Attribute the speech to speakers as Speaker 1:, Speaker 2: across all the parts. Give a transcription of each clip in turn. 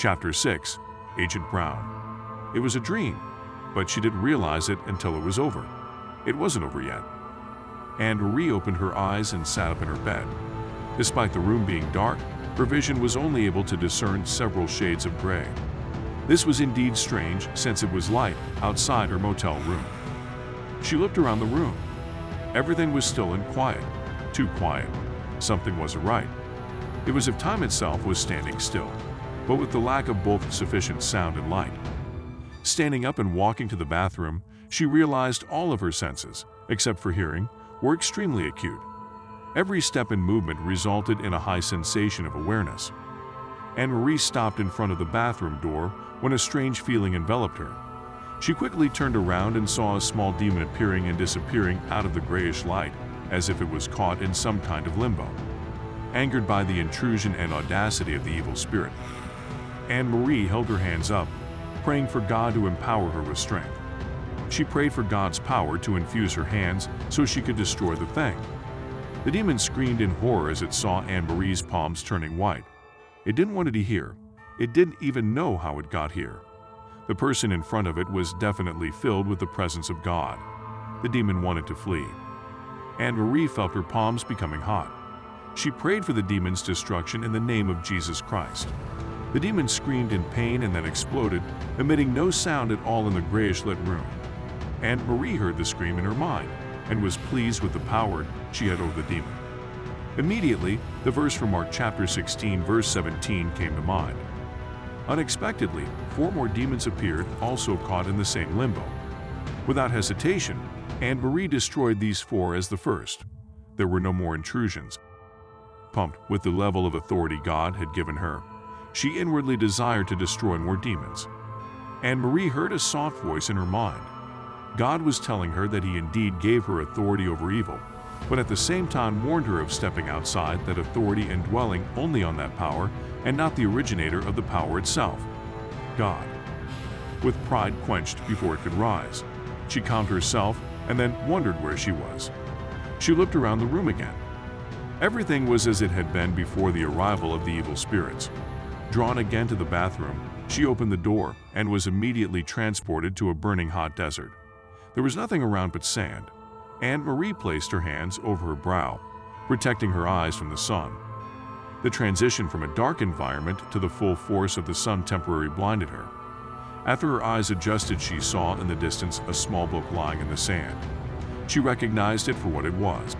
Speaker 1: Chapter 6 Agent Brown. It was a dream, but she didn't realize it until it was over. It wasn't over yet. Anne reopened her eyes and sat up in her bed. Despite the room being dark, her vision was only able to discern several shades of gray. This was indeed strange since it was light outside her motel room. She looked around the room. Everything was still and quiet. Too quiet. Something wasn't right. It was if time itself was standing still, but with the lack of both sufficient sound and light. Standing up and walking to the bathroom, she realized all of her senses, except for hearing, were extremely acute. Every step and movement resulted in a high sensation of awareness. Anne Marie stopped in front of the bathroom door when a strange feeling enveloped her. She quickly turned around and saw a small demon appearing and disappearing out of the grayish light, as if it was caught in some kind of limbo. Angered by the intrusion and audacity of the evil spirit, Anne Marie held her hands up, praying for God to empower her with strength. She prayed for God's power to infuse her hands so she could destroy the thing. The demon screamed in horror as it saw Anne Marie's palms turning white. It didn't want it to hear. It didn't even know how it got here. The person in front of it was definitely filled with the presence of God. The demon wanted to flee. Anne Marie felt her palms becoming hot. She prayed for the demon's destruction in the name of Jesus Christ. The demon screamed in pain and then exploded, emitting no sound at all in the grayish lit room. Anne Marie heard the scream in her mind and was pleased with the power she had over the demon. Immediately, the verse from Mark chapter 16, verse 17 came to mind. Unexpectedly, four more demons appeared, also caught in the same limbo. Without hesitation, Anne Marie destroyed these four as the first. There were no more intrusions. Pumped with the level of authority God had given her, she inwardly desired to destroy more demons. Anne Marie heard a soft voice in her mind. God was telling her that He indeed gave her authority over evil, but at the same time warned her of stepping outside that authority and dwelling only on that power and not the originator of the power itself, God. With pride quenched before it could rise, she calmed herself and then wondered where she was. She looked around the room again. Everything was as it had been before the arrival of the evil spirits. Drawn again to the bathroom, she opened the door and was immediately transported to a burning hot desert. There was nothing around but sand. Anne Marie placed her hands over her brow, protecting her eyes from the sun. The transition from a dark environment to the full force of the sun temporarily blinded her. After her eyes adjusted, she saw in the distance a small book lying in the sand. She recognized it for what it was.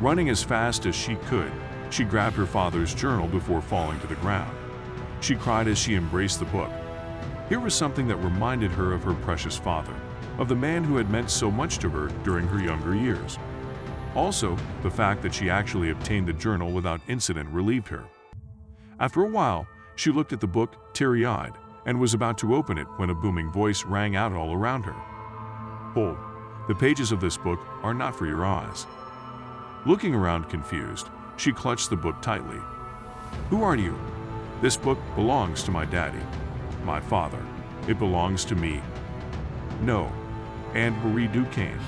Speaker 1: Running as fast as she could, she grabbed her father's journal before falling to the ground. She cried as she embraced the book. Here was something that reminded her of her precious father, of the man who had meant so much to her during her younger years. Also, the fact that she actually obtained the journal without incident relieved her. After a while, she looked at the book teary eyed and was about to open it when a booming voice rang out all around her. Hold, the pages of this book are not for your eyes. Looking around confused, she clutched the book tightly. Who are you? This book belongs to my daddy, my father. It belongs to me. No, Anne Marie Duquesne.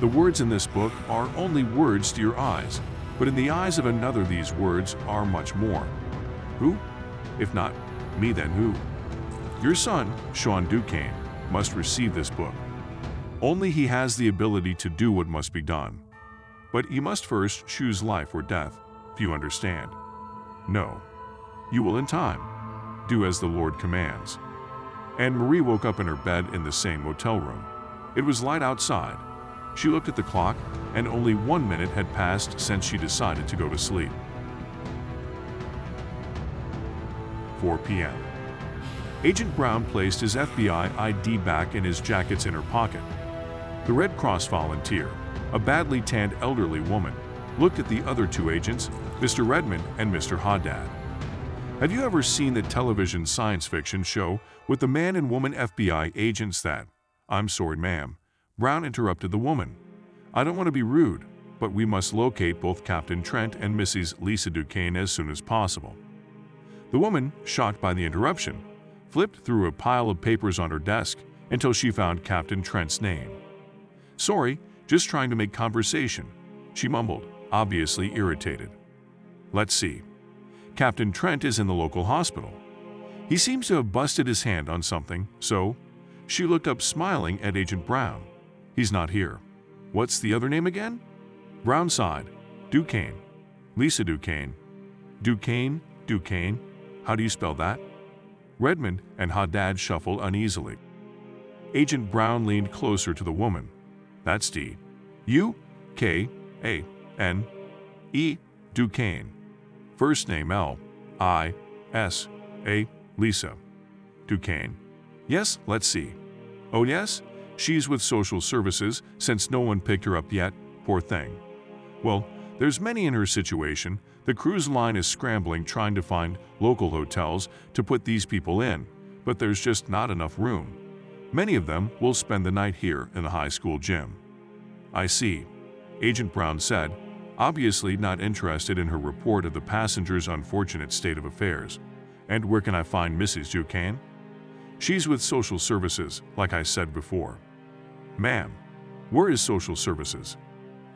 Speaker 1: The words in this book are only words to your eyes, but in the eyes of another, these words are much more. Who? If not me, then who? Your son, Sean Duquesne, must receive this book. Only he has the ability to do what must be done. But you must first choose life or death, if you understand. No. You will in time. Do as the Lord commands. Anne Marie woke up in her bed in the same motel room. It was light outside. She looked at the clock, and only one minute had passed since she decided to go to sleep. 4 p.m. Agent Brown placed his FBI ID back in his jacket's inner pocket. The Red Cross volunteer, a badly tanned elderly woman, looked at the other two agents, Mr. Redmond and Mr. Haddad. Have you ever seen the television science fiction show with the man and woman FBI agents that, I'm sorry, ma'am, Brown interrupted the woman. I don't want to be rude, but we must locate both Captain Trent and Mrs. Lisa Duquesne as soon as possible. The woman, shocked by the interruption, flipped through a pile of papers on her desk until she found Captain Trent's name. Sorry, just trying to make conversation, she mumbled, obviously irritated. Let's see. Captain Trent is in the local hospital. He seems to have busted his hand on something, so she looked up smiling at Agent Brown. He's not here. What's the other name again? Brown sighed. Duquesne. Lisa Duquesne. Duquesne? Duquesne? How do you spell that? Redmond and Haddad shuffled uneasily. Agent Brown leaned closer to the woman. That's D. U. K. A. N. E. Duquesne. First name L. I. S. A. Lisa. Duquesne. Yes, let's see. Oh, yes? She's with social services since no one picked her up yet, poor thing. Well, there's many in her situation. The cruise line is scrambling trying to find local hotels to put these people in, but there's just not enough room. Many of them will spend the night here in the high school gym. I see, Agent Brown said, obviously not interested in her report of the passenger's unfortunate state of affairs. And where can I find Mrs. Duquesne? She's with social services, like I said before. Ma'am, where is social services?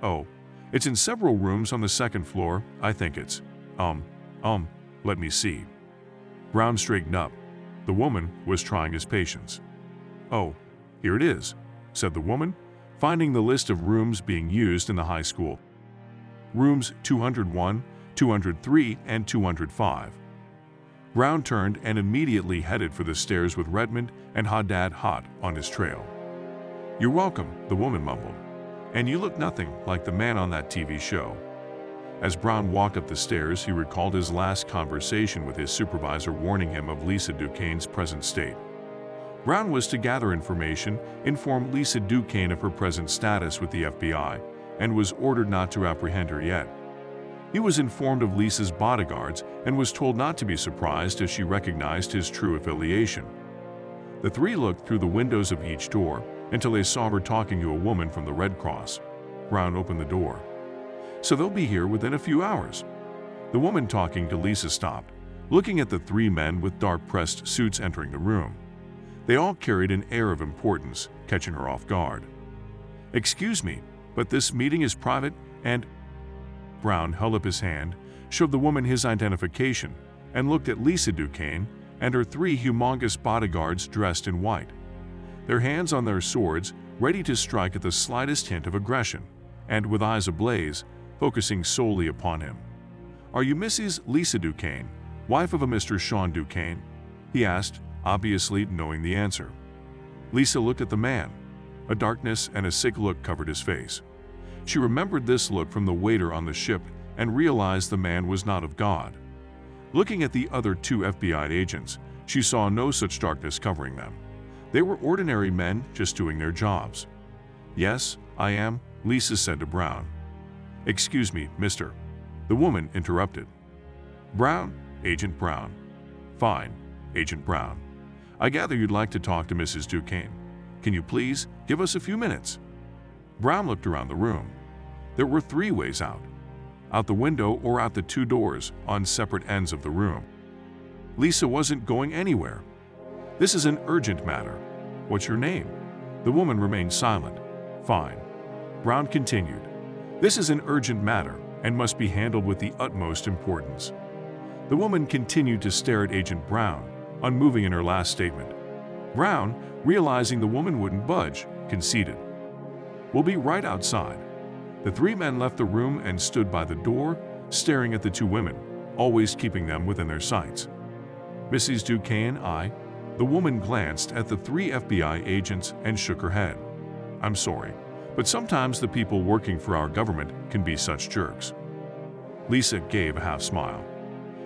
Speaker 1: Oh, it's in several rooms on the second floor. I think it's, um, um, let me see. Brown straightened up. The woman was trying his patience. Oh, here it is, said the woman, finding the list of rooms being used in the high school. Rooms 201, 203, and 205. Brown turned and immediately headed for the stairs with Redmond and Haddad hot on his trail. You're welcome, the woman mumbled. And you look nothing like the man on that TV show. As Brown walked up the stairs, he recalled his last conversation with his supervisor warning him of Lisa Duquesne's present state. Brown was to gather information, inform Lisa Duquesne of her present status with the FBI, and was ordered not to apprehend her yet. He was informed of Lisa's bodyguards and was told not to be surprised as she recognized his true affiliation. The three looked through the windows of each door until they saw her talking to a woman from the Red Cross. Brown opened the door. So they'll be here within a few hours. The woman talking to Lisa stopped, looking at the three men with dark pressed suits entering the room. They all carried an air of importance, catching her off guard. Excuse me, but this meeting is private and. Brown held up his hand, showed the woman his identification, and looked at Lisa Duquesne and her three humongous bodyguards dressed in white. Their hands on their swords, ready to strike at the slightest hint of aggression, and with eyes ablaze, focusing solely upon him. Are you Mrs. Lisa Duquesne, wife of a Mr. Sean Duquesne? He asked, obviously knowing the answer. Lisa looked at the man. A darkness and a sick look covered his face. She remembered this look from the waiter on the ship and realized the man was not of God. Looking at the other two FBI agents, she saw no such darkness covering them. They were ordinary men just doing their jobs. Yes, I am, Lisa said to Brown. Excuse me, mister. The woman interrupted. Brown, Agent Brown. Fine, Agent Brown. I gather you'd like to talk to Mrs. Duquesne. Can you please give us a few minutes? Brown looked around the room. There were three ways out out the window or out the two doors on separate ends of the room. Lisa wasn't going anywhere. This is an urgent matter. What's your name? The woman remained silent. Fine. Brown continued. This is an urgent matter and must be handled with the utmost importance. The woman continued to stare at Agent Brown, unmoving in her last statement. Brown, realizing the woman wouldn't budge, conceded. We'll be right outside. The three men left the room and stood by the door, staring at the two women, always keeping them within their sights. Mrs. Duquesne, I. The woman glanced at the three FBI agents and shook her head. I'm sorry, but sometimes the people working for our government can be such jerks. Lisa gave a half smile.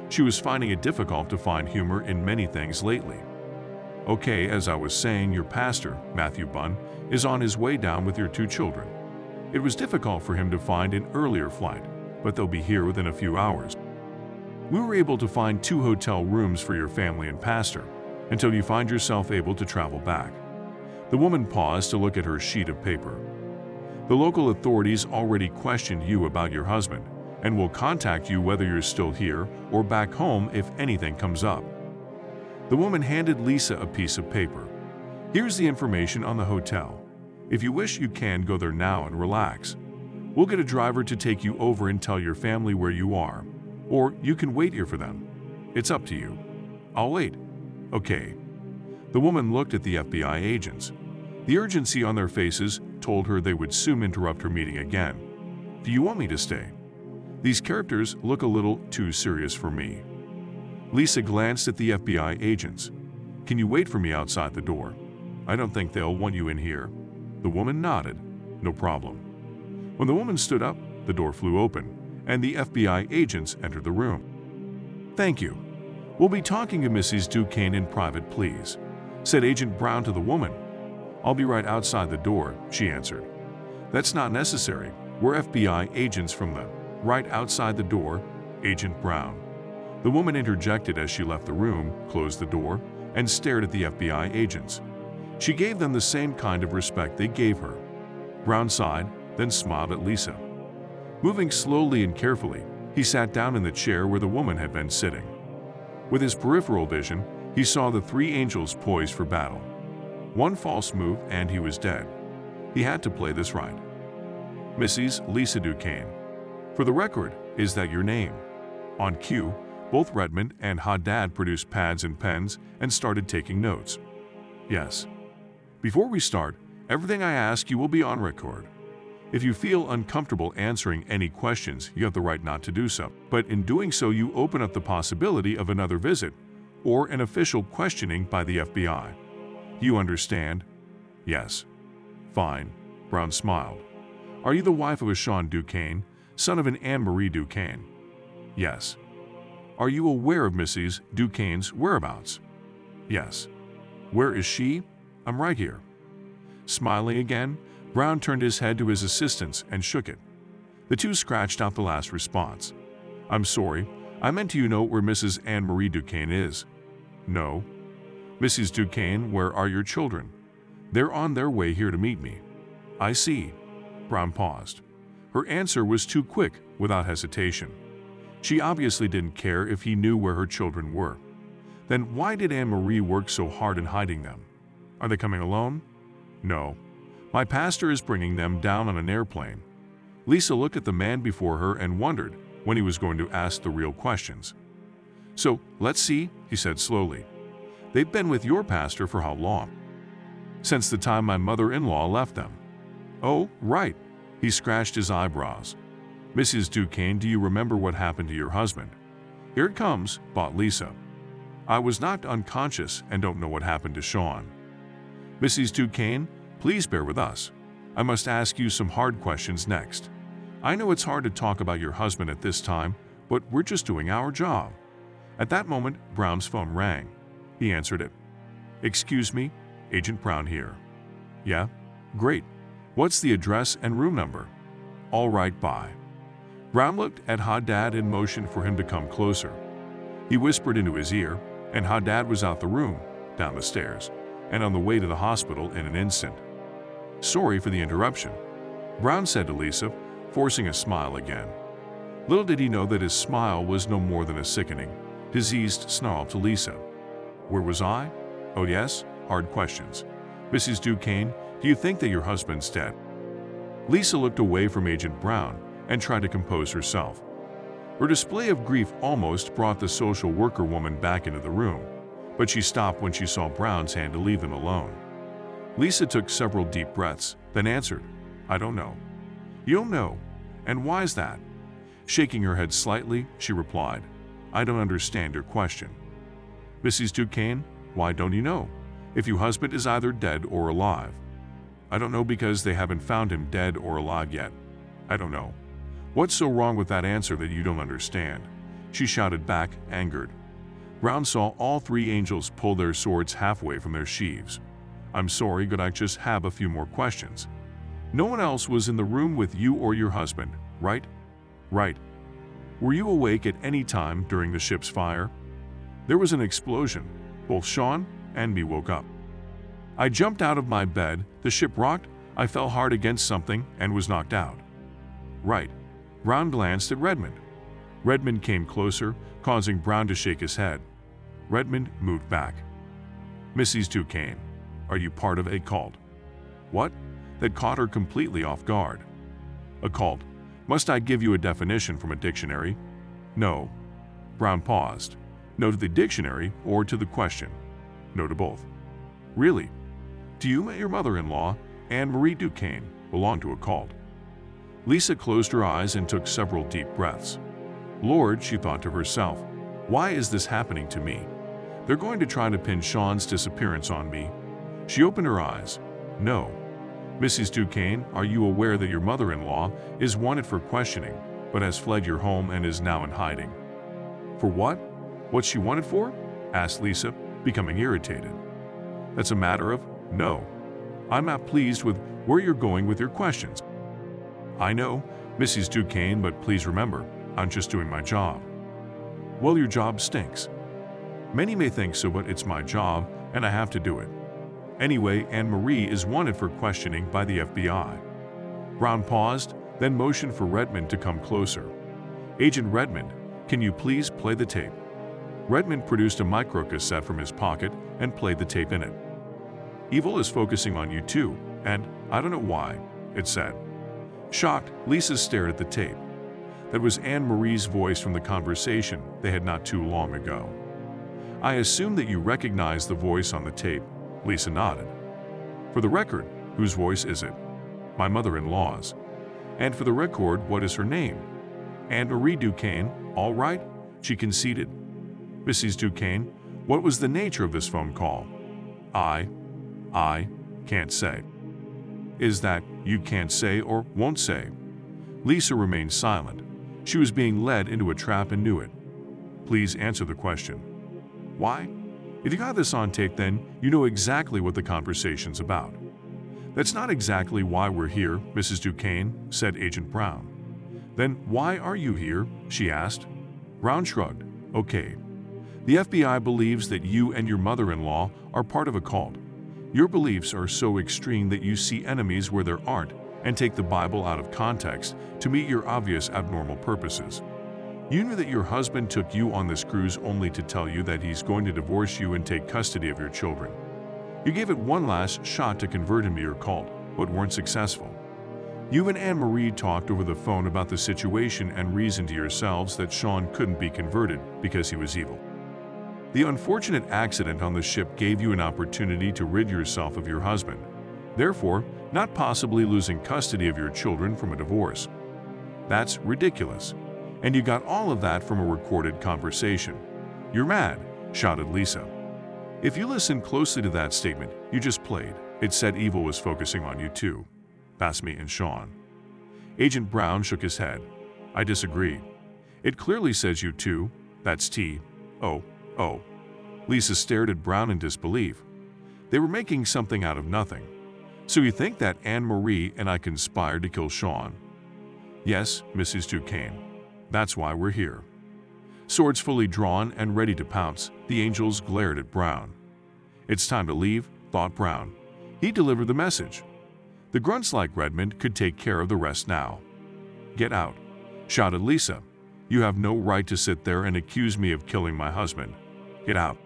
Speaker 1: She was finding it difficult to find humor in many things lately. Okay, as I was saying, your pastor, Matthew Bunn, is on his way down with your two children. It was difficult for him to find an earlier flight, but they'll be here within a few hours. We were able to find two hotel rooms for your family and pastor until you find yourself able to travel back. The woman paused to look at her sheet of paper. The local authorities already questioned you about your husband and will contact you whether you're still here or back home if anything comes up. The woman handed Lisa a piece of paper. Here's the information on the hotel. If you wish, you can go there now and relax. We'll get a driver to take you over and tell your family where you are, or you can wait here for them. It's up to you. I'll wait. Okay. The woman looked at the FBI agents. The urgency on their faces told her they would soon interrupt her meeting again. Do you want me to stay? These characters look a little too serious for me. Lisa glanced at the FBI agents. Can you wait for me outside the door? I don't think they'll want you in here. The woman nodded. No problem. When the woman stood up, the door flew open, and the FBI agents entered the room. Thank you. We'll be talking to Mrs. Duquesne in private, please, said Agent Brown to the woman. I'll be right outside the door, she answered. That's not necessary. We're FBI agents from the right outside the door, Agent Brown. The woman interjected as she left the room, closed the door, and stared at the FBI agents. She gave them the same kind of respect they gave her. Brown sighed, then smiled at Lisa. Moving slowly and carefully, he sat down in the chair where the woman had been sitting. With his peripheral vision, he saw the three angels poised for battle. One false move and he was dead. He had to play this right. Mrs. Lisa Duquesne. For the record, is that your name? On cue, both Redmond and Haddad produced pads and pens and started taking notes. Yes. Before we start, everything I ask you will be on record. If you feel uncomfortable answering any questions, you have the right not to do so. But in doing so, you open up the possibility of another visit or an official questioning by the FBI. You understand? Yes. Fine. Brown smiled. Are you the wife of a Sean Duquesne, son of an Anne-Marie Duquesne? Yes. Are you aware of Mrs. Duquesne's whereabouts? Yes. Where is she? I'm right here. Smiling again, Brown turned his head to his assistants and shook it. The two scratched out the last response. I'm sorry, I meant to you know where Mrs. Anne-Marie Duquesne is. No. Mrs. Duquesne, where are your children? They're on their way here to meet me. I see. Brown paused. Her answer was too quick, without hesitation. She obviously didn't care if he knew where her children were. Then why did Anne-Marie work so hard in hiding them? Are they coming alone? No. My pastor is bringing them down on an airplane. Lisa looked at the man before her and wondered when he was going to ask the real questions. So, let's see, he said slowly. They've been with your pastor for how long? Since the time my mother-in-law left them. Oh, right. He scratched his eyebrows. Mrs. Duquesne, do you remember what happened to your husband? Here it comes, bought Lisa. I was knocked unconscious and don't know what happened to Sean. Mrs. Duquesne, Please bear with us. I must ask you some hard questions next. I know it's hard to talk about your husband at this time, but we're just doing our job. At that moment, Brown's phone rang. He answered it. Excuse me, Agent Brown here. Yeah? Great. What's the address and room number? All right, bye. Brown looked at Haddad and motioned for him to come closer. He whispered into his ear, and Haddad was out the room, down the stairs, and on the way to the hospital in an instant. Sorry for the interruption, Brown said to Lisa, forcing a smile again. Little did he know that his smile was no more than a sickening, diseased snarl to Lisa. Where was I? Oh yes, hard questions. Mrs. Duquesne, do you think that your husband's dead? Lisa looked away from Agent Brown and tried to compose herself. Her display of grief almost brought the social worker woman back into the room, but she stopped when she saw Brown's hand to leave them alone. Lisa took several deep breaths, then answered, I don't know. You don't know? And why's that? Shaking her head slightly, she replied, I don't understand your question. Mrs. Duquesne, why don't you know? If your husband is either dead or alive. I don't know because they haven't found him dead or alive yet. I don't know. What's so wrong with that answer that you don't understand? She shouted back, angered. Brown saw all three angels pull their swords halfway from their sheaves. I'm sorry, but I just have a few more questions. No one else was in the room with you or your husband, right? Right. Were you awake at any time during the ship's fire? There was an explosion. Both Sean and me woke up. I jumped out of my bed, the ship rocked, I fell hard against something and was knocked out. Right. Brown glanced at Redmond. Redmond came closer, causing Brown to shake his head. Redmond moved back. Mrs. Duquesne, are you part of a cult? What? That caught her completely off guard. A cult. Must I give you a definition from a dictionary? No. Brown paused. No to the dictionary or to the question. no to both. Really? Do you and your mother-in-law, Anne Marie Duquesne, belong to a cult? Lisa closed her eyes and took several deep breaths. Lord, she thought to herself, why is this happening to me? They're going to try to pin Sean's disappearance on me. She opened her eyes. No. Mrs. Duquesne, are you aware that your mother-in-law is wanted for questioning, but has fled your home and is now in hiding? For what? What's she wanted for? asked Lisa, becoming irritated. That's a matter of no. I'm not pleased with where you're going with your questions. I know, Mrs. Duquesne, but please remember, I'm just doing my job. Well, your job stinks. Many may think so, but it's my job, and I have to do it. Anyway, Anne Marie is wanted for questioning by the FBI. Brown paused, then motioned for Redmond to come closer. Agent Redmond, can you please play the tape? Redmond produced a microcassette from his pocket and played the tape in it. Evil is focusing on you too, and I don't know why, it said. Shocked, Lisa stared at the tape. That was Anne Marie's voice from the conversation they had not too long ago. I assume that you recognize the voice on the tape, Lisa nodded. For the record, whose voice is it? My mother-in-law's. And for the record, what is her name? Anne Marie Duquesne, all right? She conceded. Mrs. Duquesne, what was the nature of this phone call? I, I can't say. Is that you can't say or won't say? Lisa remained silent. She was being led into a trap and knew it. Please answer the question. Why? If you got this on tape, then you know exactly what the conversation's about. That's not exactly why we're here, Mrs. Duquesne, said Agent Brown. Then why are you here? she asked. Brown shrugged. Okay. The FBI believes that you and your mother-in-law are part of a cult. Your beliefs are so extreme that you see enemies where there aren't and take the Bible out of context to meet your obvious abnormal purposes. You knew that your husband took you on this cruise only to tell you that he's going to divorce you and take custody of your children. You gave it one last shot to convert him to your cult, but weren't successful. You and Anne Marie talked over the phone about the situation and reasoned to yourselves that Sean couldn't be converted because he was evil. The unfortunate accident on the ship gave you an opportunity to rid yourself of your husband, therefore not possibly losing custody of your children from a divorce. That's ridiculous. And you got all of that from a recorded conversation. You're mad, shouted Lisa. If you listen closely to that statement you just played, it said evil was focusing on you too. Basme and Sean. Agent Brown shook his head. I disagree. It clearly says you too. That's T. O. Oh. Lisa stared at Brown in disbelief. They were making something out of nothing. So you think that Anne Marie and I conspired to kill Sean? Yes, Mrs. Duquesne. That's why we're here. Swords fully drawn and ready to pounce, the angels glared at Brown. It's time to leave, thought Brown. He delivered the message. The grunts like Redmond could take care of the rest now. Get out, shouted Lisa. You have no right to sit there and accuse me of killing my husband. Get out.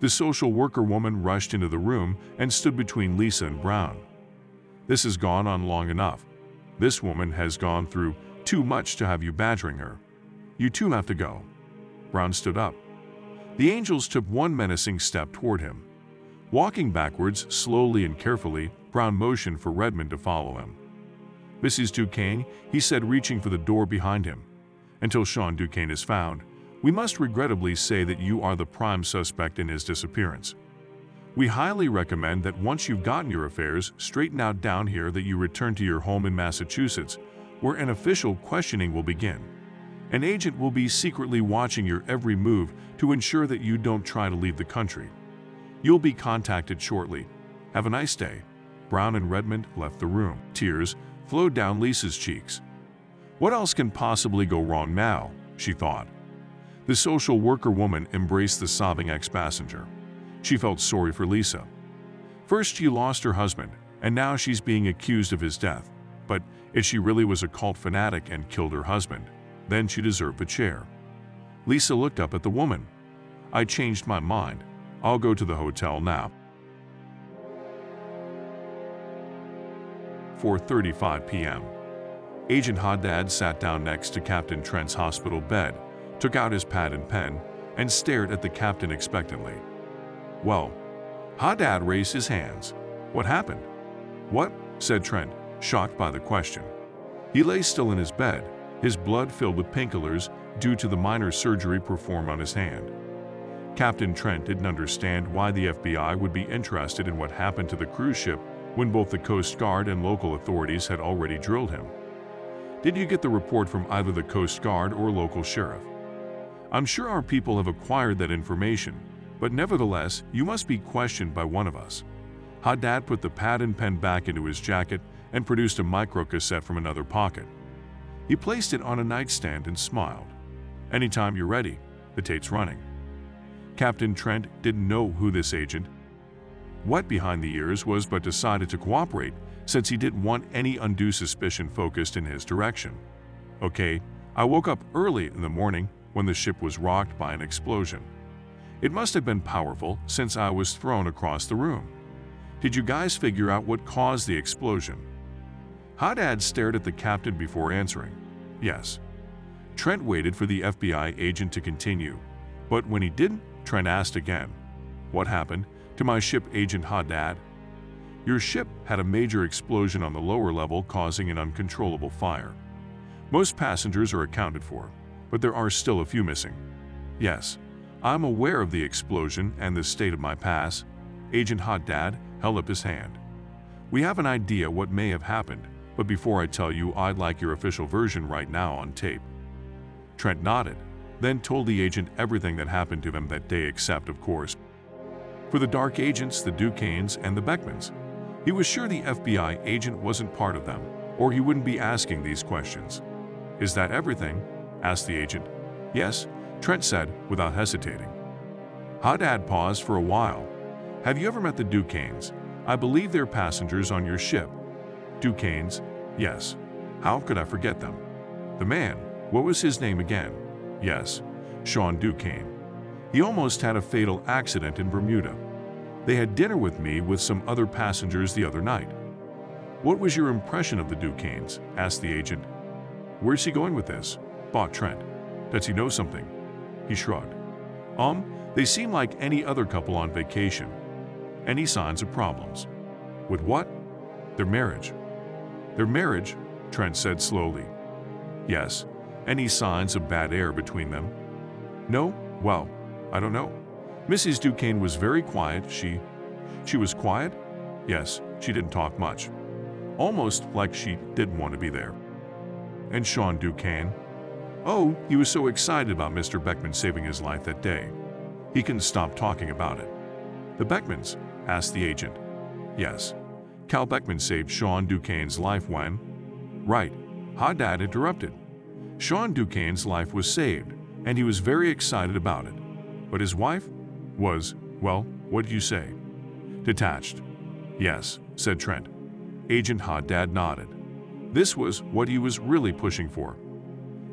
Speaker 1: The social worker woman rushed into the room and stood between Lisa and Brown. This has gone on long enough. This woman has gone through too much to have you badgering her. You too have to go. Brown stood up. The angels took one menacing step toward him. Walking backwards, slowly and carefully, Brown motioned for Redmond to follow him. Mrs. Duquesne, he said, reaching for the door behind him. Until Sean Duquesne is found, we must regrettably say that you are the prime suspect in his disappearance. We highly recommend that once you've gotten your affairs straightened out down here that you return to your home in Massachusetts, where an official questioning will begin. An agent will be secretly watching your every move to ensure that you don't try to leave the country. You'll be contacted shortly. Have a nice day. Brown and Redmond left the room. Tears flowed down Lisa's cheeks. What else can possibly go wrong now, she thought. The social worker woman embraced the sobbing ex-passenger. She felt sorry for Lisa. First, she lost her husband, and now she's being accused of his death. But if she really was a cult fanatic and killed her husband, then she deserved a chair. Lisa looked up at the woman. I changed my mind. I'll go to the hotel now. 4.35 p.m. Agent Haddad sat down next to Captain Trent's hospital bed took out his pad and pen, and stared at the captain expectantly. Well, Haddad raised his hands. What happened? What? said Trent, shocked by the question. He lay still in his bed, his blood filled with painkillers due to the minor surgery performed on his hand. Captain Trent didn't understand why the FBI would be interested in what happened to the cruise ship when both the Coast Guard and local authorities had already drilled him. Did you get the report from either the Coast Guard or local sheriff? I'm sure our people have acquired that information, but nevertheless, you must be questioned by one of us. Haddad put the pad and pen back into his jacket and produced a microcassette from another pocket. He placed it on a nightstand and smiled. Anytime you're ready, the tape's running. Captain Trent didn't know who this agent, what behind the ears was but decided to cooperate since he didn't want any undue suspicion focused in his direction. Okay, I woke up early in the morning when the ship was rocked by an explosion. It must have been powerful since I was thrown across the room. Did you guys figure out what caused the explosion? Haddad stared at the captain before answering. Yes. Trent waited for the FBI agent to continue, but when he didn't, Trent asked again, What happened to my ship, Agent Haddad? Your ship had a major explosion on the lower level causing an uncontrollable fire. Most passengers are accounted for, but there are still a few missing. Yes, I'm aware of the explosion and the state of my pass. Agent Haddad held up his hand. We have an idea what may have happened, but before I tell you, I'd like your official version right now on tape. Trent nodded, then told the agent everything that happened to him that day except, of course, for the dark agents, the Duquesnes, and the Beckmans. He was sure the FBI agent wasn't part of them, or he wouldn't be asking these questions. Is that everything? Asked the agent. Yes, Trent said without hesitating. Haddad paused for a while. Have you ever met the Duquesnes? I believe they're passengers on your ship. Duquesnes? Yes. How could I forget them? The man, what was his name again? Yes, Sean Duquesne. He almost had a fatal accident in Bermuda. They had dinner with me with some other passengers the other night. What was your impression of the Duquesnes? asked the agent. Where's he going with this? Bought Trent. Does he know something? He shrugged. Um, they seem like any other couple on vacation. Any signs of problems? With what? Their marriage. Their marriage, Trent said slowly. Yes. Any signs of bad air between them? No? Well, I don't know. Mrs. Duquesne was very quiet. She. She was quiet? Yes, she didn't talk much. Almost like she didn't want to be there. And Sean Duquesne? Oh, he was so excited about Mr. Beckman saving his life that day. He couldn't stop talking about it. The Beckmans? asked the agent. Yes. Cal Beckman saved Sean Duquesne's life when. Right. Haddad interrupted. Sean Duquesne's life was saved, and he was very excited about it. But his wife was, well, what did you say? Detached. Yes, said Trent. Agent Haddad nodded. This was what he was really pushing for.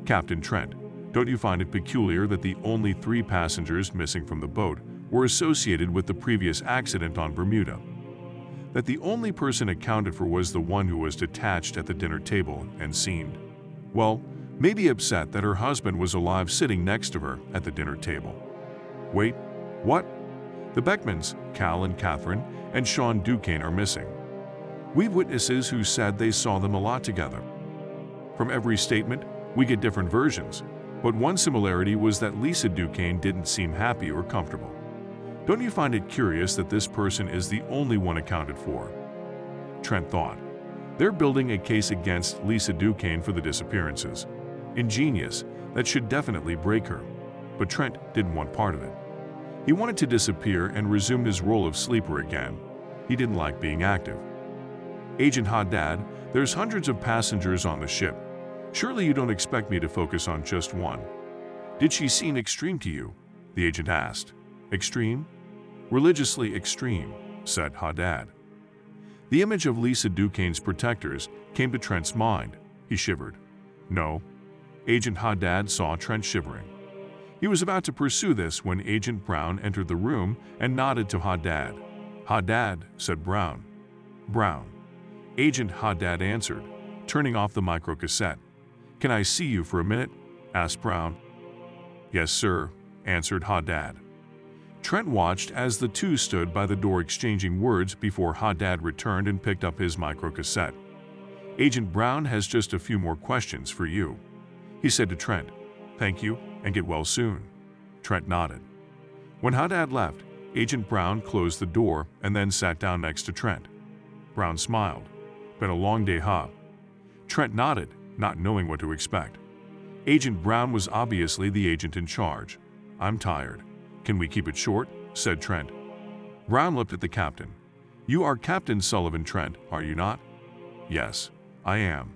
Speaker 1: Captain Trent, don't you find it peculiar that the only three passengers missing from the boat were associated with the previous accident on Bermuda? That the only person accounted for was the one who was detached at the dinner table and seemed, well, maybe upset that her husband was alive sitting next to her at the dinner table. Wait, what? The Beckmans, Cal and Catherine, and Sean Duquesne are missing. We've witnesses who said they saw them a lot together. From every statement, we get different versions, but one similarity was that Lisa Duquesne didn't seem happy or comfortable. Don't you find it curious that this person is the only one accounted for? Trent thought. They're building a case against Lisa Duquesne for the disappearances. Ingenious, that should definitely break her. But Trent didn't want part of it. He wanted to disappear and resume his role of sleeper again. He didn't like being active. Agent Haddad, there's hundreds of passengers on the ship. Surely you don't expect me to focus on just one. Did she seem extreme to you? The agent asked. Extreme? Religiously extreme, said Haddad. The image of Lisa Duquesne's protectors came to Trent's mind. He shivered. No. Agent Haddad saw Trent shivering. He was about to pursue this when Agent Brown entered the room and nodded to Haddad. Haddad, said Brown. Brown. Agent Haddad answered, turning off the microcassette. Can I see you for a minute? asked Brown. Yes, sir, answered Haddad. Trent watched as the two stood by the door exchanging words before Haddad returned and picked up his microcassette. Agent Brown has just a few more questions for you. He said to Trent, Thank you and get well soon. Trent nodded. When Haddad left, Agent Brown closed the door and then sat down next to Trent. Brown smiled. Been a long day, huh? Trent nodded, not knowing what to expect. Agent Brown was obviously the agent in charge. I'm tired. Can we keep it short? said Trent. Brown looked at the captain. You are Captain Sullivan Trent, are you not? Yes, I am.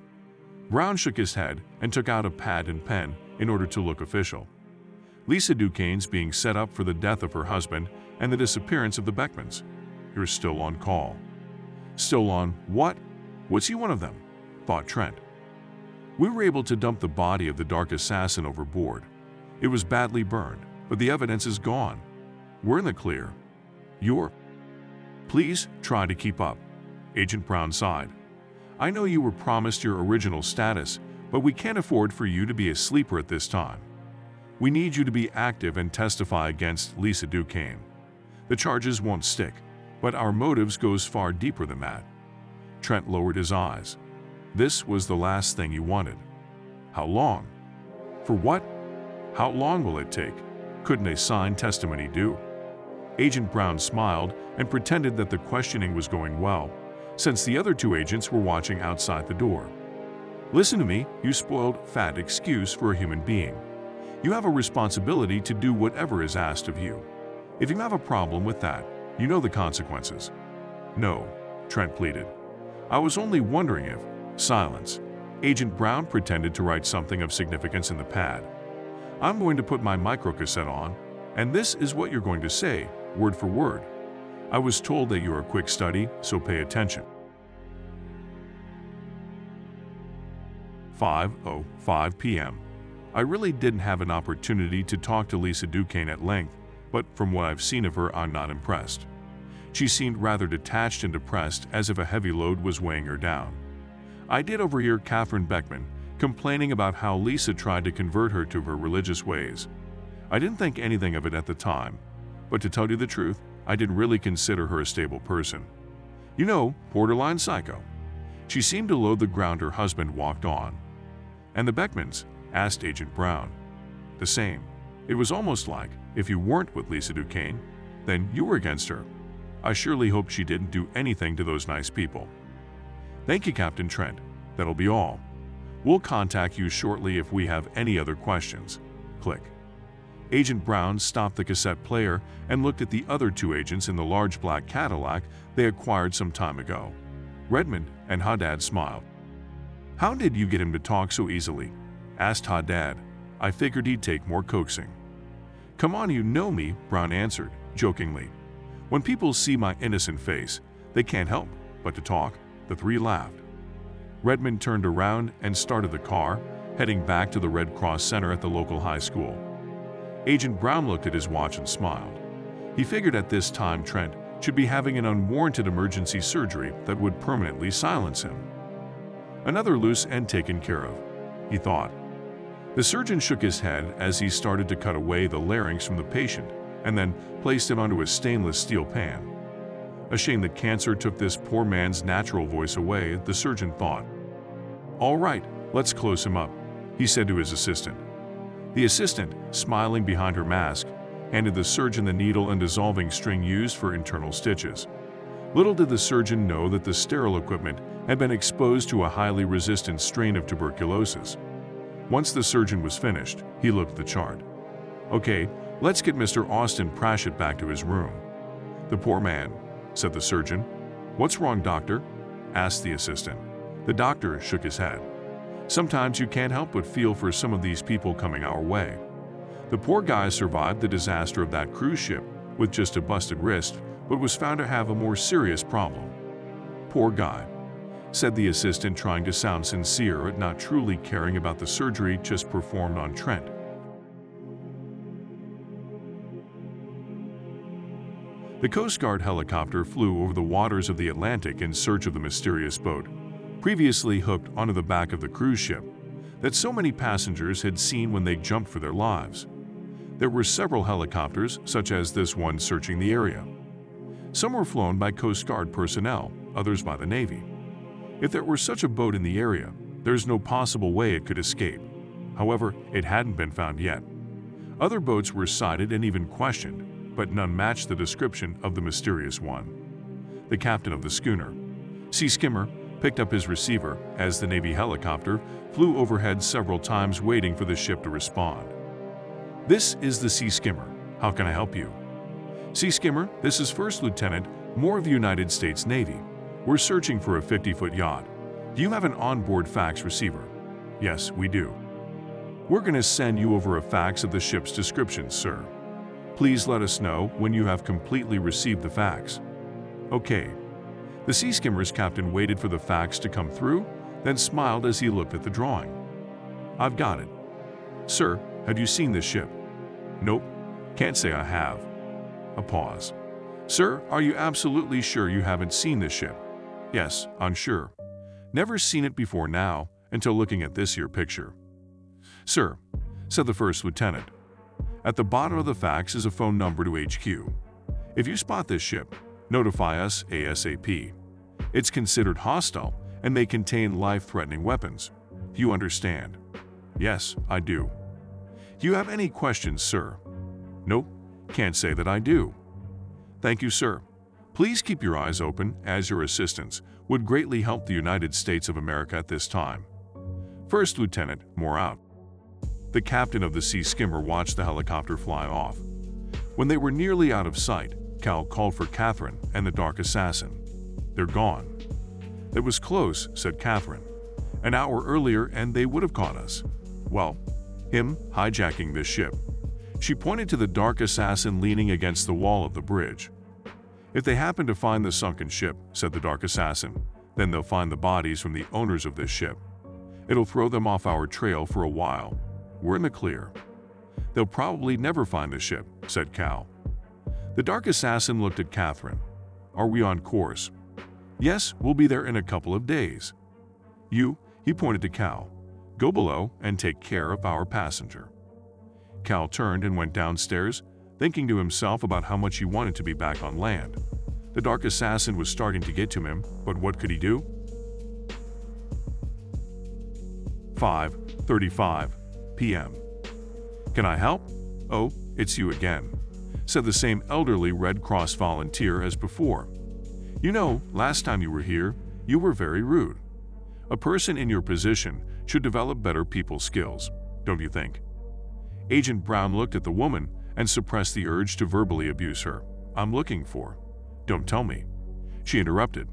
Speaker 1: Brown shook his head and took out a pad and pen in order to look official. Lisa Duquesne's being set up for the death of her husband and the disappearance of the Beckmans. You're still on call. Still on what? Was he one of them? thought Trent. We were able to dump the body of the dark assassin overboard. It was badly burned, but the evidence is gone. We're in the clear. You're. Please try to keep up. Agent Brown sighed. I know you were promised your original status, but we can't afford for you to be a sleeper at this time. We need you to be active and testify against Lisa Duquesne. The charges won't stick, but our motives goes far deeper than that. Trent lowered his eyes. This was the last thing you wanted. How long? For what? How long will it take? Couldn't a signed testimony do? Agent Brown smiled and pretended that the questioning was going well, since the other two agents were watching outside the door. Listen to me, you spoiled, fat excuse for a human being. You have a responsibility to do whatever is asked of you. If you have a problem with that, you know the consequences. No, Trent pleaded. I was only wondering if, silence, Agent Brown pretended to write something of significance in the pad. I'm going to put my microcassette on, and this is what you're going to say, word for word. I was told that you're a quick study, so pay attention. 5.05 p.m. I really didn't have an opportunity to talk to Lisa Duquesne at length, but from what I've seen of her, I'm not impressed. She seemed rather detached and depressed as if a heavy load was weighing her down. I did overhear Catherine Beckman complaining about how Lisa tried to convert her to her religious ways. I didn't think anything of it at the time, but to tell you the truth, I didn't really consider her a stable person. You know, borderline psycho. She seemed to loathe the ground her husband walked on. And the Beckmans asked Agent Brown. The same. It was almost like if you weren't with Lisa Duquesne, then you were against her. I surely hope she didn't do anything to those nice people. Thank you, Captain Trent. That'll be all. We'll contact you shortly if we have any other questions. Click. Agent Brown stopped the cassette player and looked at the other two agents in the large black Cadillac they acquired some time ago. Redmond and Haddad smiled. How did you get him to talk so easily? asked Haddad. I figured he'd take more coaxing. Come on, you know me, Brown answered, jokingly. When people see my innocent face, they can't help but to talk. The three laughed. Redmond turned around and started the car, heading back to the Red Cross Center at the local high school. Agent Brown looked at his watch and smiled. He figured at this time Trent should be having an unwarranted emergency surgery that would permanently silence him. Another loose end taken care of, he thought. The surgeon shook his head as he started to cut away the larynx from the patient and then placed him onto a stainless steel pan. A shame that cancer took this poor man's natural voice away, the surgeon thought. All right, let's close him up, he said to his assistant. The assistant, smiling behind her mask, handed the surgeon the needle and dissolving string used for internal stitches. Little did the surgeon know that the sterile equipment had been exposed to a highly resistant strain of tuberculosis. Once the surgeon was finished, he looked at the chart. Okay, let's get Mr. Austin Pratchett back to his room. The poor man, said the surgeon. What's wrong, doctor? asked the assistant. The doctor shook his head. Sometimes you can't help but feel for some of these people coming our way. The poor guy survived the disaster of that cruise ship with just a busted wrist, but was found to have a more serious problem. Poor guy, said the assistant, trying to sound sincere but not truly caring about the surgery just performed on Trent. The Coast Guard helicopter flew over the waters of the Atlantic in search of the mysterious boat, previously hooked onto the back of the cruise ship, that so many passengers had seen when they jumped for their lives. There were several helicopters, such as this one searching the area. Some were flown by Coast Guard personnel, others by the Navy. If there were such a boat in the area, there's no possible way it could escape. However, it hadn't been found yet. Other boats were sighted and even questioned, but none matched the description of the mysterious one. The captain of the schooner, Sea Skimmer, picked up his receiver as the Navy helicopter flew overhead several times waiting for the ship to respond. This is the Sea Skimmer. How can I help you? Sea Skimmer, this is First Lieutenant Moore of the United States Navy. We're searching for a 50-foot yacht. Do you have an onboard fax receiver? Yes, we do. We're going to send you over a fax of the ship's description, sir. Please let us know when you have completely received the fax. Okay. The Sea Skimmer's captain waited for the fax to come through, then smiled as he looked at the drawing. I've got it. Sir, have you seen this ship? Nope. Can't say I have. A pause. Sir, are you absolutely sure you haven't seen this ship? Yes, I'm sure. Never seen it before now until looking at this here picture. Sir, said the first lieutenant, at the bottom of the fax is a phone number to HQ. If you spot this ship, notify us ASAP. It's considered hostile and may contain life-threatening weapons. You understand? Yes, I do. Do you have any questions, sir? Nope, can't say that I do. Thank you, sir. Please keep your eyes open as your assistance would greatly help the United States of America at this time. First Lieutenant, Moore out. The captain of the Sea Skimmer watched the helicopter fly off. When they were nearly out of sight, Cal called for Catherine and the Dark Assassin. They're gone. It was close, said Catherine. An hour earlier and they would have caught us. Well, him hijacking this ship. She pointed to the Dark Assassin leaning against the wall of the bridge. If they happen to find the sunken ship, said the Dark Assassin, then they'll find the bodies from the owners of this ship. It'll throw them off our trail for a while. We're in the clear. They'll probably never find the ship, said Cal. The Dark Assassin looked at Catherine. Are we on course? Yes, we'll be there in a couple of days. You, he pointed to Cal, go below and take care of our passenger. Cal turned and went downstairs, thinking to himself about how much he wanted to be back on land. The Dark Assassin was starting to get to him, but what could he do? 5.35 p.m. Can I help? Oh, it's you again, said the same elderly Red Cross volunteer as before. You know, last time you were here, you were very rude. A person in your position should develop better people skills, don't you think? Agent Brown looked at the woman and suppressed the urge to verbally abuse her. I'm looking for. Don't tell me. She interrupted.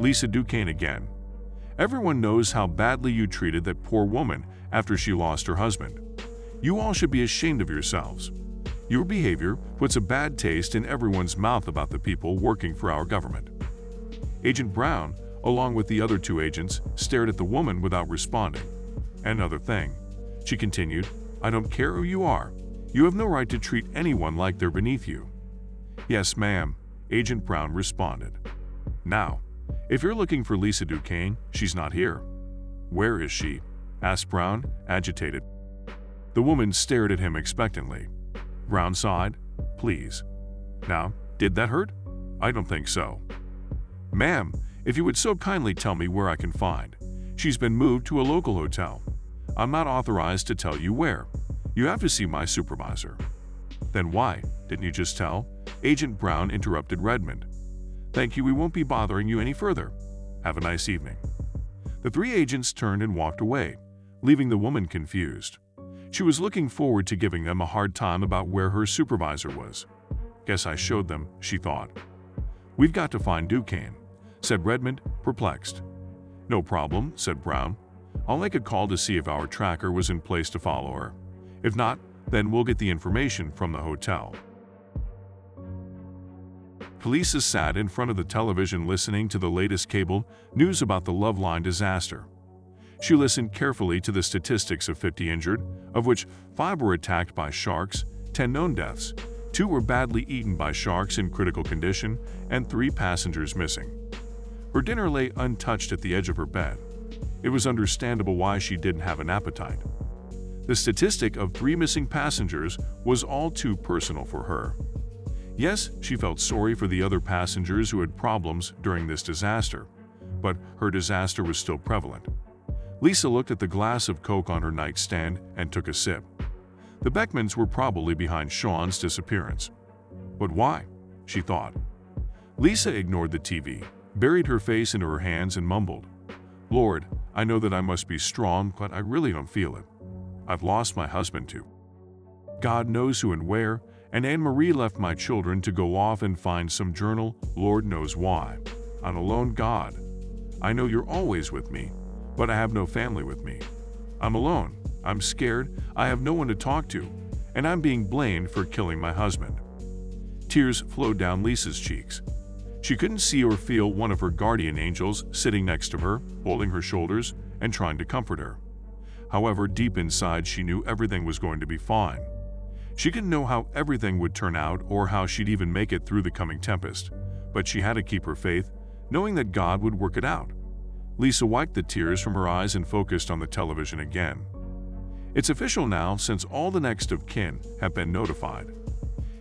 Speaker 1: Lisa Duquesne again. Everyone knows how badly you treated that poor woman after she lost her husband. You all should be ashamed of yourselves. Your behavior puts a bad taste in everyone's mouth about the people working for our government. Agent Brown, along with the other two agents, stared at the woman without responding. Another thing, she continued, I don't care who you are. You have no right to treat anyone like they're beneath you. Yes, ma'am, Agent Brown responded. Now, if you're looking for Lisa Duquesne, she's not here. Where is she? asked Brown, agitated. The woman stared at him expectantly. Brown sighed. Please. Now, did that hurt? I don't think so. Ma'am, if you would so kindly tell me where I can find. She's been moved to a local hotel. I'm not authorized to tell you where. You have to see my supervisor. Then why? Didn't you just tell? Agent Brown interrupted Redmond. Thank you, we won't be bothering you any further. Have a nice evening. The three agents turned and walked away, leaving the woman confused. She was looking forward to giving them a hard time about where her supervisor was. Guess I showed them, she thought. We've got to find Duquesne, said Redmond, perplexed. No problem, said Brown. I'll make a call to see if our tracker was in place to follow her. If not, then we'll get the information from the hotel. Police sat in front of the television listening to the latest cable news about the Loveline disaster. She listened carefully to the statistics of 50 injured, of which 5 were attacked by sharks, 10 known deaths, 2 were badly eaten by sharks in critical condition, and 3 passengers missing. Her dinner lay untouched at the edge of her bed. It was understandable why she didn't have an appetite. The statistic of three missing passengers was all too personal for her. Yes, she felt sorry for the other passengers who had problems during this disaster, but her disaster was still prevalent. Lisa looked at the glass of Coke on her nightstand and took a sip. The Beckmans were probably behind Sean's disappearance. But why? she thought. Lisa ignored the TV, buried her face into her hands and mumbled, Lord, I know that I must be strong, but I really don't feel it. I've lost my husband too. God knows who and where, and Anne Marie left my children to go off and find some journal, Lord knows why. I'm alone, God. I know you're always with me, but I have no family with me. I'm alone. I'm scared. I have no one to talk to, and I'm being blamed for killing my husband. Tears flowed down Lisa's cheeks. She couldn't see or feel one of her guardian angels sitting next to her, holding her shoulders and trying to comfort her. However, deep inside, she knew everything was going to be fine. She didn't know how everything would turn out or how she'd even make it through the coming tempest, but she had to keep her faith, knowing that God would work it out. Lisa wiped the tears from her eyes and focused on the television again. It's official now since all the next of kin have been notified.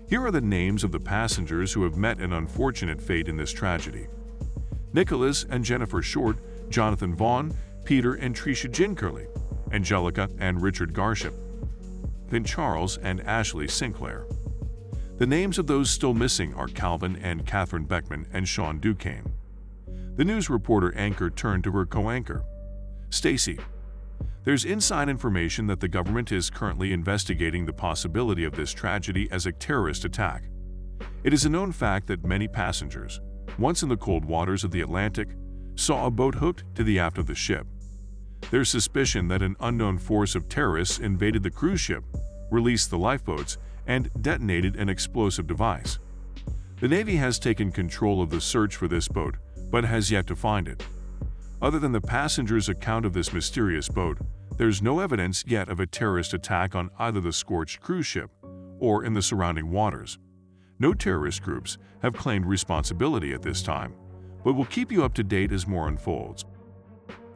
Speaker 1: Here are the names of the passengers who have met an unfortunate fate in this tragedy. Nicholas and Jennifer Short, Jonathan Vaughn, Peter and Tricia Ginkerley, Angelica and Richard Garship, Vin Charles and Ashley Sinclair. The names of those still missing are Calvin and Catherine Beckman and Sean Duquesne. The news reporter anchor turned to her co-anchor. Stacy, there's inside information that the government is currently investigating the possibility of this tragedy as a terrorist attack. It is a known fact that many passengers, once in the cold waters of the Atlantic, saw a boat hooked to the aft of the ship. There's suspicion that an unknown force of terrorists invaded the cruise ship, released the lifeboats, and detonated an explosive device. The Navy has taken control of the search for this boat, but has yet to find it. Other than the passengers' account of this mysterious boat, there's no evidence yet of a terrorist attack on either the scorched cruise ship or in the surrounding waters. No terrorist groups have claimed responsibility at this time, but we'll keep you up to date as more unfolds.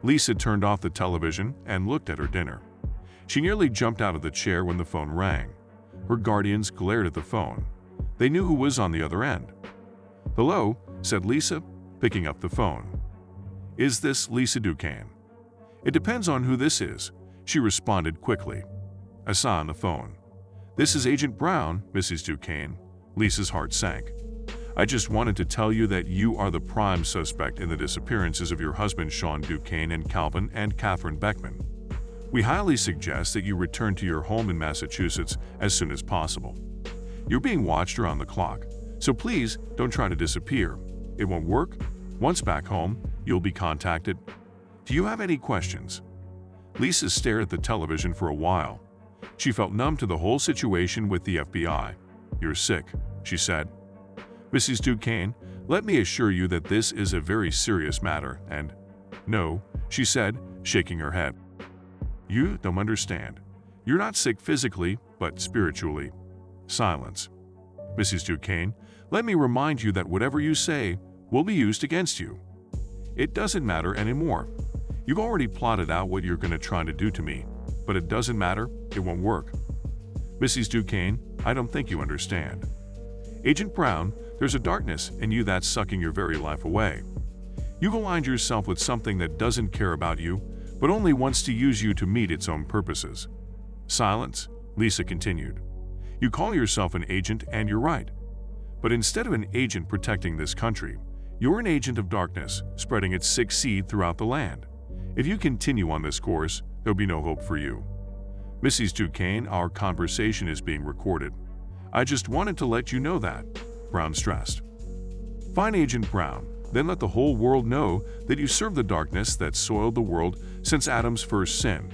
Speaker 1: Lisa turned off the television and looked at her dinner. She nearly jumped out of the chair when the phone rang. Her guardians glared at the phone. They knew who was on the other end. Hello, said Lisa, picking up the phone. Is this Lisa Duquesne? It depends on who this is, she responded quickly. I saw on the phone. This is Agent Brown, Mrs. Duquesne. Lisa's heart sank. I just wanted to tell you that you are the prime suspect in the disappearances of your husband Sean Duquesne and Calvin and Catherine Beckman. We highly suggest that you return to your home in Massachusetts as soon as possible. You're being watched around the clock, so please don't try to disappear. It won't work. Once back home, you'll be contacted. Do you have any questions? Lisa stared at the television for a while. She felt numb to the whole situation with the FBI. You're sick, she said. Mrs. Duquesne, let me assure you that this is a very serious matter, and no, she said, shaking her head. You don't understand. You're not sick physically, but spiritually. Silence. Mrs. Duquesne, let me remind you that whatever you say will be used against you. It doesn't matter anymore. You've already plotted out what you're going to try to do to me, but it doesn't matter, it won't work. Mrs. Duquesne, I don't think you understand. Agent Brown, there's a darkness in you that's sucking your very life away. You've aligned yourself with something that doesn't care about you, but only wants to use you to meet its own purposes. Silence, Lisa continued. You call yourself an agent, and you're right. But instead of an agent protecting this country, you're an agent of darkness, spreading its sick seed throughout the land. If you continue on this course, there'll be no hope for you. Mrs. Duquesne, our conversation is being recorded. I just wanted to let you know that, Brown stressed. Find Agent Brown, then let the whole world know that you serve the darkness that soiled the world since Adam's first sin.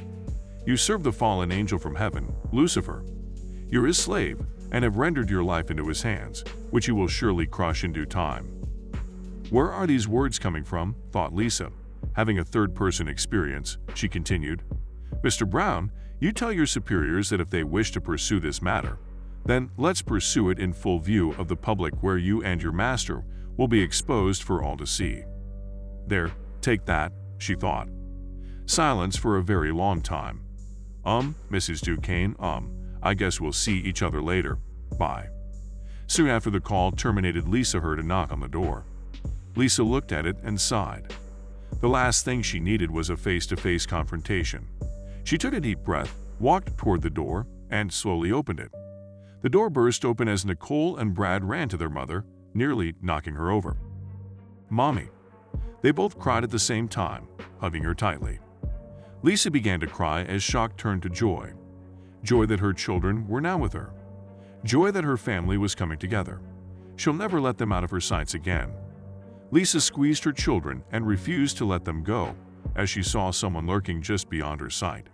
Speaker 1: You serve the fallen angel from heaven, Lucifer. You're his slave and have rendered your life into his hands, which you will surely crush in due time. Where are these words coming from? thought Lisa. Having a third-person experience, she continued, Mr. Brown, you tell your superiors that if they wish to pursue this matter, then let's pursue it in full view of the public where you and your master will be exposed for all to see. There, take that, she thought. Silence for a very long time. Um, Mrs. Duquesne, um, I guess we'll see each other later. Bye. Soon after the call terminated, Lisa heard a knock on the door. Lisa looked at it and sighed. The last thing she needed was a face-to-face confrontation. She took a deep breath, walked toward the door, and slowly opened it. The door burst open as Nicole and Brad ran to their mother, nearly knocking her over. Mommy. They both cried at the same time, hugging her tightly. Lisa began to cry as shock turned to joy. Joy that her children were now with her. Joy that her family was coming together. She'll never let them out of her sights again. Lisa squeezed her children and refused to let them go as she saw someone lurking just beyond her sight.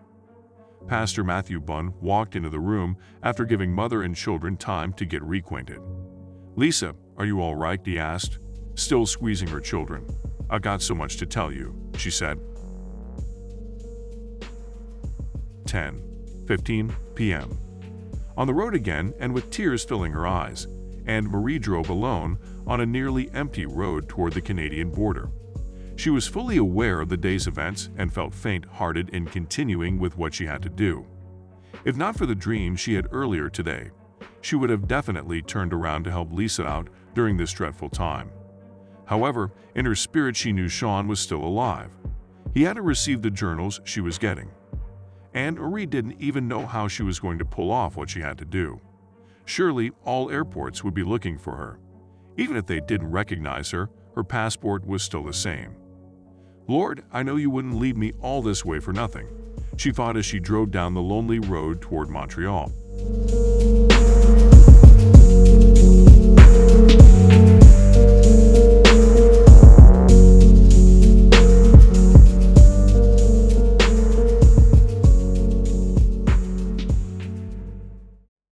Speaker 1: Pastor Matthew Bunn walked into the room after giving mother and children time to get reacquainted. Lisa, are you all right? he asked, still squeezing her children. I got so much to tell you, she said. 10, 15 p.m. On the road again and with tears filling her eyes, Anne Marie drove alone on a nearly empty road toward the Canadian border. She was fully aware of the day's events and felt faint-hearted in continuing with what she had to do. If not for the dream she had earlier today, she would have definitely turned around to help Lisa out during this dreadful time. However, in her spirit she knew Sean was still alive. He hadn't received the journals she was getting. Anne Marie didn't even know how she was going to pull off what she had to do. Surely all airports would be looking for her. Even if they didn't recognize her, her passport was still the same. Lord, I know you wouldn't leave me all this way for nothing, she thought as she drove down the lonely road toward Montreal.